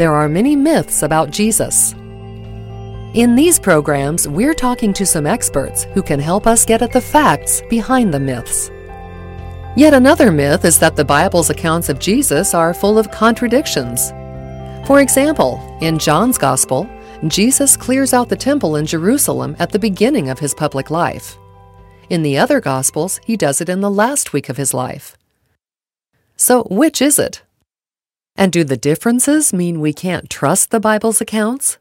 there are many myths about Jesus. In these programs, we're talking to some experts who can help us get at the facts behind the myths. Yet another myth is that the Bible's accounts of Jesus are full of contradictions. For example, in John's Gospel, Jesus clears out the temple in Jerusalem at the beginning of his public life. In the other Gospels, he does it in the last week of his life. So, which is it? And do the differences mean we can't trust the Bible's accounts?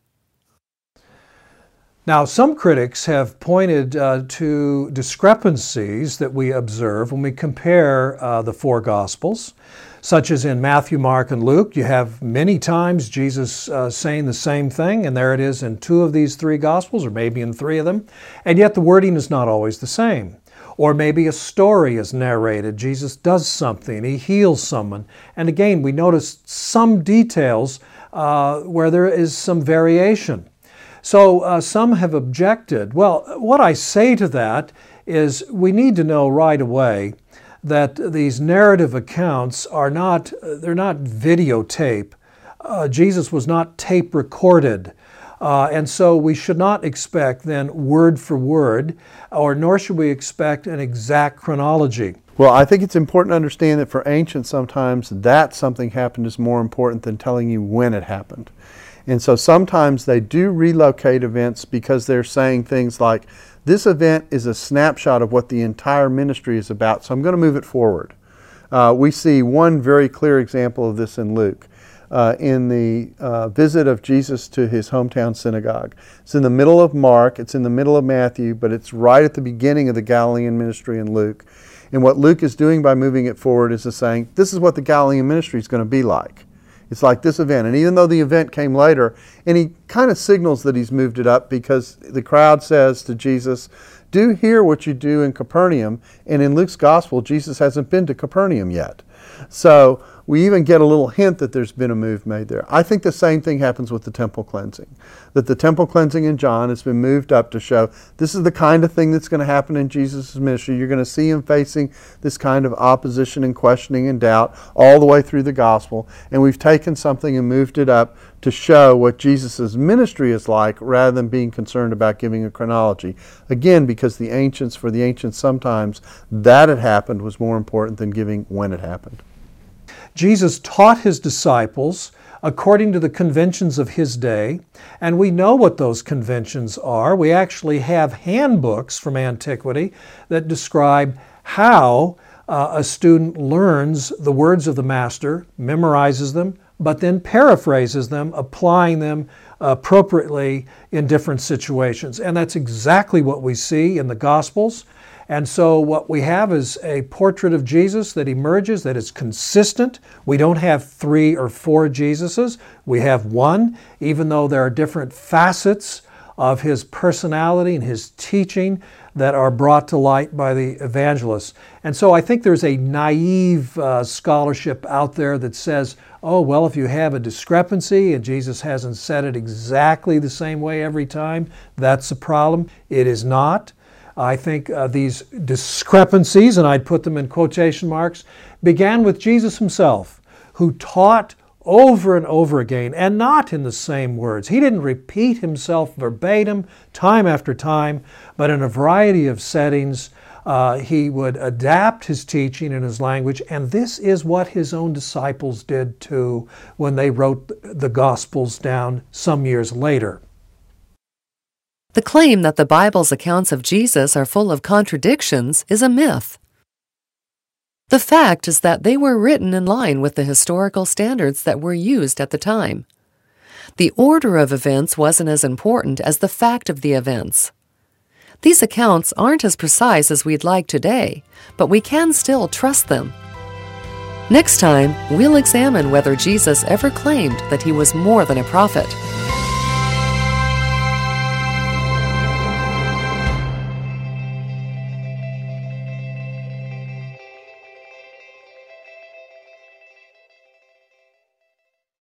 Now, some critics have pointed uh, to discrepancies that we observe when we compare uh, the four Gospels, such as in Matthew, Mark, and Luke. You have many times Jesus uh, saying the same thing, and there it is in two of these three Gospels, or maybe in three of them, and yet the wording is not always the same. Or maybe a story is narrated. Jesus does something, he heals someone. And again, we notice some details uh, where there is some variation. So uh, some have objected. Well, what I say to that is we need to know right away that these narrative accounts are not they're not videotape. Uh, Jesus was not tape recorded. Uh, and so we should not expect then word for word, or nor should we expect an exact chronology. Well, I think it's important to understand that for ancients, sometimes that something happened is more important than telling you when it happened. And so sometimes they do relocate events because they're saying things like, this event is a snapshot of what the entire ministry is about, so I'm going to move it forward. Uh, we see one very clear example of this in Luke. Uh, in the uh, visit of Jesus to his hometown synagogue. It's in the middle of Mark, it's in the middle of Matthew, but it's right at the beginning of the Galilean ministry in Luke. And what Luke is doing by moving it forward is saying, this is what the Galilean ministry is going to be like. It's like this event. And even though the event came later, and he kind of signals that he's moved it up because the crowd says to Jesus, Do hear what you do in Capernaum. And in Luke's gospel, Jesus hasn't been to Capernaum yet. So we even get a little hint that there's been a move made there. I think the same thing happens with the temple cleansing. That the temple cleansing in John has been moved up to show this is the kind of thing that's going to happen in Jesus' ministry. You're going to see him facing this kind of opposition and questioning and doubt all the way through the gospel. And we've taken something and moved it up to show what Jesus' ministry is like rather than being concerned about giving a chronology. Again, because the ancients, for the ancients, sometimes that had happened was more important than giving when it happened. Jesus taught his disciples according to the conventions of his day, and we know what those conventions are. We actually have handbooks from antiquity that describe how uh, a student learns the words of the master, memorizes them, but then paraphrases them, applying them appropriately in different situations. And that's exactly what we see in the Gospels. And so what we have is a portrait of Jesus that emerges that is consistent. We don't have three or four Jesuses. We have one, even though there are different facets of his personality and his teaching that are brought to light by the evangelists. And so I think there's a naive uh, scholarship out there that says, oh, well, if you have a discrepancy and Jesus hasn't said it exactly the same way every time, that's a problem. It is not. I think uh, these discrepancies, and I'd put them in quotation marks, began with Jesus himself, who taught over and over again and not in the same words. He didn't repeat himself verbatim time after time, but in a variety of settings. Uh, he would adapt his teaching and his language, and this is what his own disciples did too when they wrote the Gospels down some years later. The claim that the Bible's accounts of Jesus are full of contradictions is a myth. The fact is that they were written in line with the historical standards that were used at the time. The order of events wasn't as important as the fact of the events. These accounts aren't as precise as we'd like today, but we can still trust them. Next time, we'll examine whether Jesus ever claimed that he was more than a prophet.